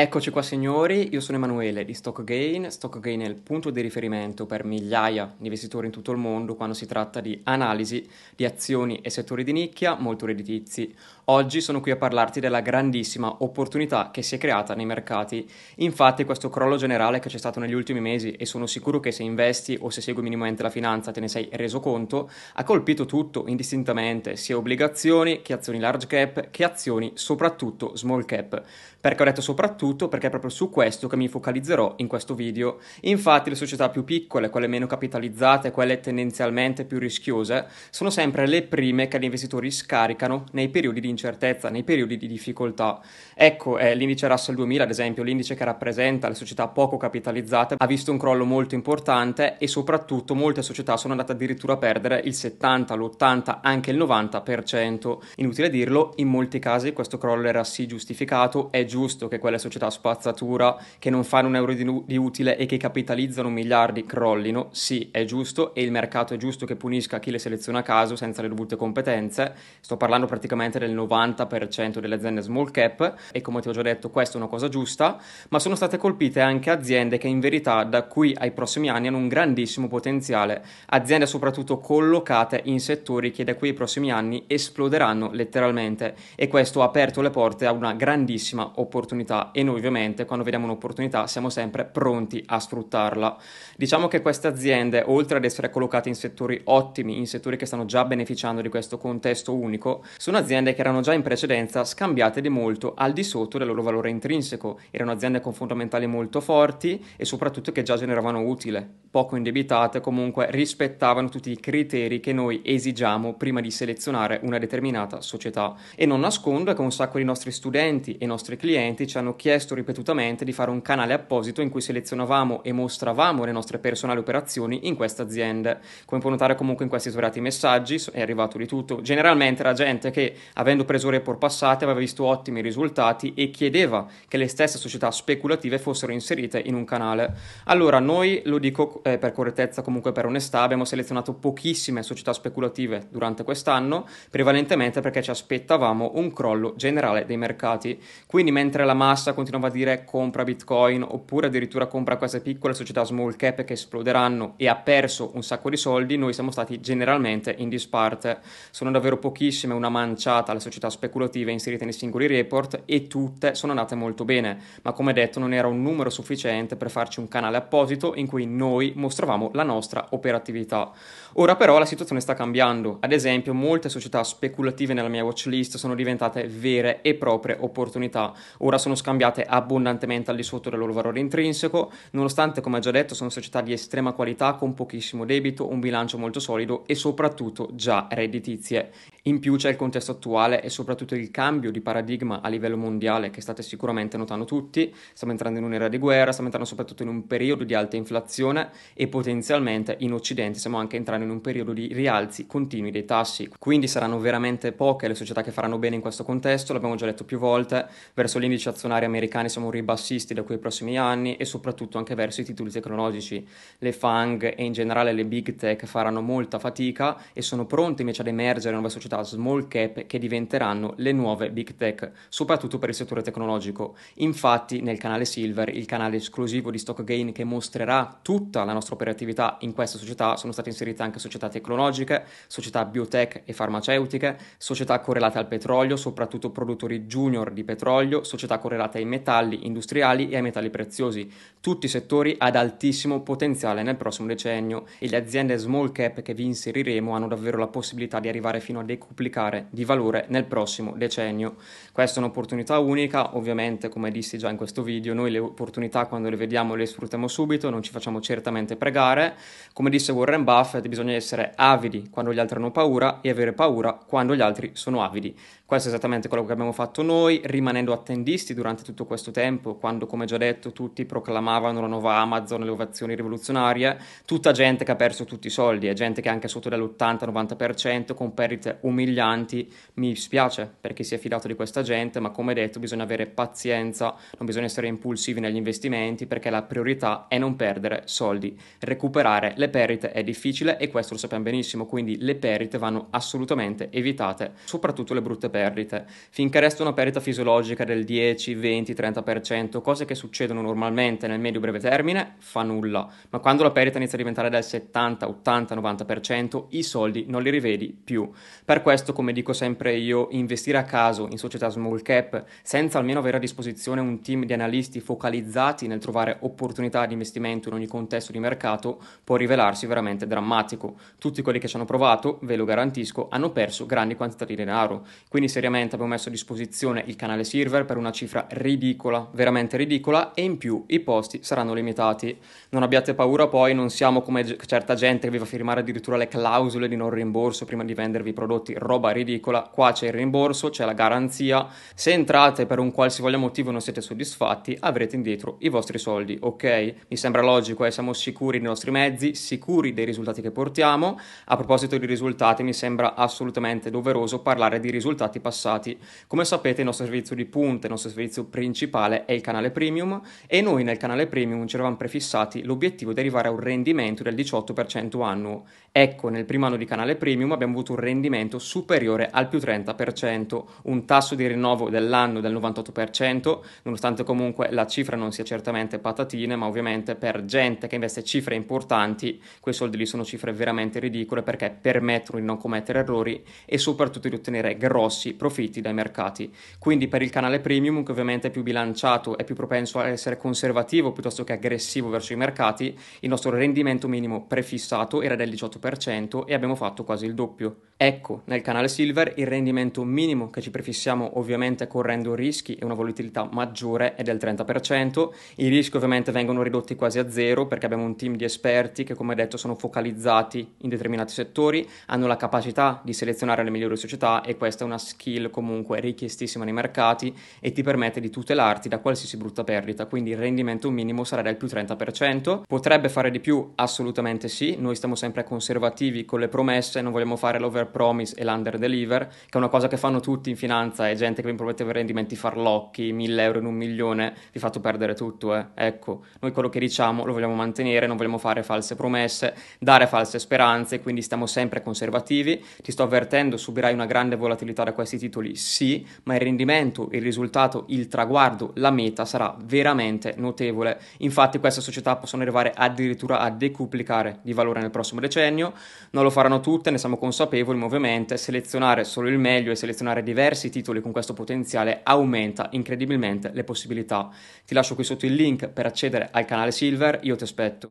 Eccoci qua signori, io sono Emanuele di StockGain. StockGain è il punto di riferimento per migliaia di investitori in tutto il mondo quando si tratta di analisi di azioni e settori di nicchia molto redditizi. Oggi sono qui a parlarti della grandissima opportunità che si è creata nei mercati. Infatti questo crollo generale che c'è stato negli ultimi mesi e sono sicuro che se investi o se segui minimamente la finanza te ne sei reso conto, ha colpito tutto indistintamente, sia obbligazioni che azioni large cap che azioni soprattutto small cap. Perché ho detto soprattutto? Soprattutto perché è proprio su questo che mi focalizzerò in questo video. Infatti le società più piccole, quelle meno capitalizzate, quelle tendenzialmente più rischiose, sono sempre le prime che gli investitori scaricano nei periodi di incertezza, nei periodi di difficoltà. Ecco, eh, l'indice Russell 2000, ad esempio, l'indice che rappresenta le società poco capitalizzate, ha visto un crollo molto importante e soprattutto molte società sono andate addirittura a perdere il 70, l'80, anche il 90%. Inutile dirlo, in molti casi questo crollo era sì giustificato, è giusto che quelle società società spazzatura che non fanno un euro di, di, utile e che capitalizzano miliardi crollino, sì, è giusto e il mercato è giusto che punisca chi le seleziona a caso senza le dovute competenze. Sto parlando praticamente del 90% delle aziende small cap e come ti ho già detto questa è una cosa giusta, ma sono state colpite anche aziende che in verità da qui ai prossimi anni hanno un grandissimo potenziale, aziende soprattutto collocate in settori che da qui ai prossimi anni esploderanno letteralmente e questo ha aperto le porte a una grandissima opportunità e noi ovviamente quando vediamo un'opportunità siamo sempre pronti a sfruttarla. Diciamo che queste aziende, oltre ad essere collocate in settori ottimi, in settori che stanno già beneficiando di questo contesto unico, sono aziende che erano già in precedenza scambiate di molto al di sotto del loro valore intrinseco, erano aziende con fondamentali molto forti e soprattutto che già generavano utile, poco indebitate, comunque rispettavano tutti i criteri che noi esigiamo prima di selezionare una determinata società. E non nascondo che un sacco di nostri studenti e nostri clienti ci hanno chiesto chiesto ripetutamente di fare un canale apposito in cui selezionavamo e mostravamo le nostre personali operazioni in queste aziende. Come puoi notare comunque in questi svariati messaggi è arrivato di tutto. Generalmente era gente che avendo preso report passate aveva visto ottimi risultati e chiedeva che le stesse società speculative fossero inserite in un canale. Allora noi, lo dico eh, per correttezza comunque per onestà, abbiamo selezionato pochissime società speculative durante quest'anno, prevalentemente perché ci aspettavamo un crollo generale dei mercati. Quindi mentre la massa continuava a dire compra Bitcoin oppure addirittura compra queste piccole società small cap che esploderanno e ha perso un sacco di soldi, noi siamo stati generalmente in disparte. Sono davvero pochissime, una manciata le società speculative inserite nei singoli report e tutte sono andate molto bene, ma come detto non era un numero sufficiente per farci un canale apposito in cui noi mostravamo la nostra operatività. Ora però la situazione sta cambiando, ad esempio molte società speculative nella mia watchlist sono diventate vere e proprie opportunità, ora sono scambiate valorizzate abbondantemente al di sotto del loro valore intrinseco, nonostante, come già detto, sono società di estrema qualità con pochissimo debito, un bilancio molto solido e soprattutto già redditizie. In più c'è il contesto attuale e soprattutto il cambio di paradigma a livello mondiale che state sicuramente notando tutti. Stiamo entrando in un'era di guerra, stiamo entrando soprattutto in un periodo di alta inflazione e potenzialmente in Occidente stiamo anche entrando in un periodo di rialzi continui dei tassi. Quindi saranno veramente poche le società che faranno bene in questo contesto, l'abbiamo già detto più volte, verso l'indice azionario americani siamo ribassisti da quei prossimi anni e soprattutto anche verso i titoli tecnologici. Le FANG e in generale le big tech faranno molta fatica e sono pronte invece ad emergere nuove società small cap che diventeranno le nuove big tech, soprattutto per il settore tecnologico. Infatti nel canale Silver, il canale esclusivo di Stock Gain che mostrerà tutta la nostra operatività in queste società, sono state inserite anche società tecnologiche, società biotech e farmaceutiche, società correlate al petrolio, soprattutto produttori junior di petrolio, società correlate ai metalli industriali e ai metalli preziosi, tutti settori ad altissimo potenziale nel prossimo decennio e le aziende small cap che vi inseriremo hanno davvero la possibilità di arrivare fino a decuplicare di valore nel prossimo decennio. Questa è un'opportunità unica, ovviamente come dissi già in questo video, noi le opportunità quando le vediamo le sfruttiamo subito, non ci facciamo certamente pregare. Come disse Warren Buffett, bisogna essere avidi quando gli altri hanno paura e avere paura quando gli altri sono avidi. Questo è esattamente quello che abbiamo fatto noi, rimanendo attendisti durante tutto questo tempo, quando come già detto tutti proclamavano la nuova Amazon, le ovazioni rivoluzionarie, tutta gente che ha perso tutti i soldi, è gente che anche sotto dell'80-90% con perdite umilianti mi spiace per chi si è fidato di questa gente, ma come detto bisogna avere pazienza, non bisogna essere impulsivi negli investimenti perché la priorità è non perdere soldi. Recuperare le perdite è difficile e questo lo sappiamo benissimo, quindi le perdite vanno assolutamente evitate, soprattutto le brutte perdite. Finché resta una perdita fisiologica del 10, 20, 30%, cose che succedono normalmente nel medio-breve termine, fa nulla. Ma quando la perdita inizia a diventare del 70, 80, 90%, i soldi non li rivedi più. Per questo, come dico sempre io, investire a caso in società small cap senza almeno avere a disposizione un team di analisti focalizzati nel trovare opportunità di investimento in ogni contesto di mercato può rivelarsi veramente drammatico. Tutti quelli che ci hanno provato, ve lo garantisco, hanno perso grandi quantità di denaro. Quindi seriamente abbiamo messo a disposizione il canale server per una cifra ridicola, veramente ridicola e in più i posti saranno limitati. Non abbiate paura poi, non siamo come certa gente che vi fa firmare addirittura le clausole di non rimborso prima di vendervi i prodotti, roba ridicola. Qua c'è il rimborso, c'è la garanzia. Se entrate per un qualsivoglia motivo e non siete soddisfatti, avrete indietro i vostri soldi, ok? Mi sembra logico, eh? siamo sicuri dei nostri mezzi, sicuri dei risultati che portiamo. A proposito di risultati, mi sembra assolutamente doveroso parlare di risultati passati. Come sapete, il nostro servizio di punta, il nostro servizio principale è il canale premium e noi nel canale premium ci eravamo prefissati l'obiettivo di arrivare a un rendimento del 18% annuo. Ecco, nel primo anno di canale premium abbiamo avuto un rendimento superiore al più 30%, un tasso di rinnovo dell'anno del 98%, nonostante comunque la cifra non sia certamente patatine, ma ovviamente per gente che investe cifre importanti, quei soldi lì sono cifre veramente ridicole perché permettono di non commettere errori e soprattutto di ottenere grossi profitti dai mercati. Quindi per il canale premium, che ovviamente è più bilanciato e più propenso a essere conservativo piuttosto che aggressivo verso i mercati, il nostro rendimento minimo prefissato era del 18% e abbiamo fatto quasi il doppio. Ecco, nel canale Silver il rendimento minimo che ci prefissiamo ovviamente correndo rischi e una volatilità maggiore è del 30%, i rischi ovviamente vengono ridotti quasi a zero perché abbiamo un team di esperti che come detto sono focalizzati in determinati settori, hanno la capacità di selezionare le migliori società e questa è una skill comunque richiestissima nei mercati e ti permette di tutelarti da qualsiasi brutta perdita, quindi il rendimento minimo sarà del più 30%, potrebbe fare di più? Assolutamente sì, noi stiamo sempre conservativi con le promesse, non vogliamo fare l'over promise e l'under deliver, che è una cosa che fanno tutti in finanza e gente che vi prometteva rendimenti farlocchi, 1000 euro in un milione, vi fatto perdere tutto, eh. Ecco, noi quello che diciamo lo vogliamo mantenere, non vogliamo fare false promesse, dare false speranze, quindi stiamo sempre conservativi. Ti sto avvertendo, subirai una grande volatilità da questi titoli, sì, ma il rendimento, il risultato, il traguardo, la meta sarà veramente notevole. Infatti queste società possono arrivare addirittura a decuplicare di valore nel prossimo decennio, non lo faranno tutte, ne siamo consapevoli, ma ovviamente selezionare solo il meglio e selezionare diversi titoli con questo potenziale aumenta incredibilmente le possibilità. Ti lascio qui sotto il link per accedere al canale Silver, io ti aspetto.